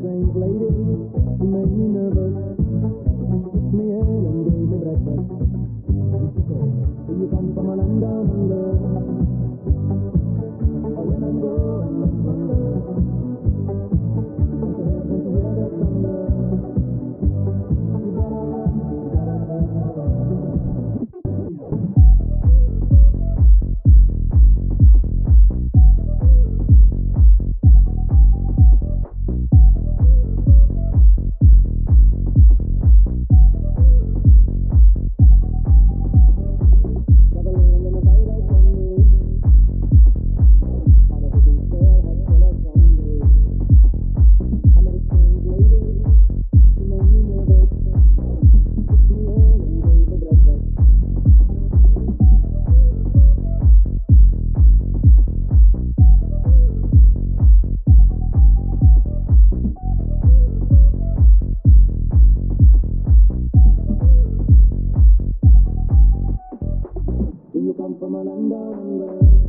translated. Come from a land down under?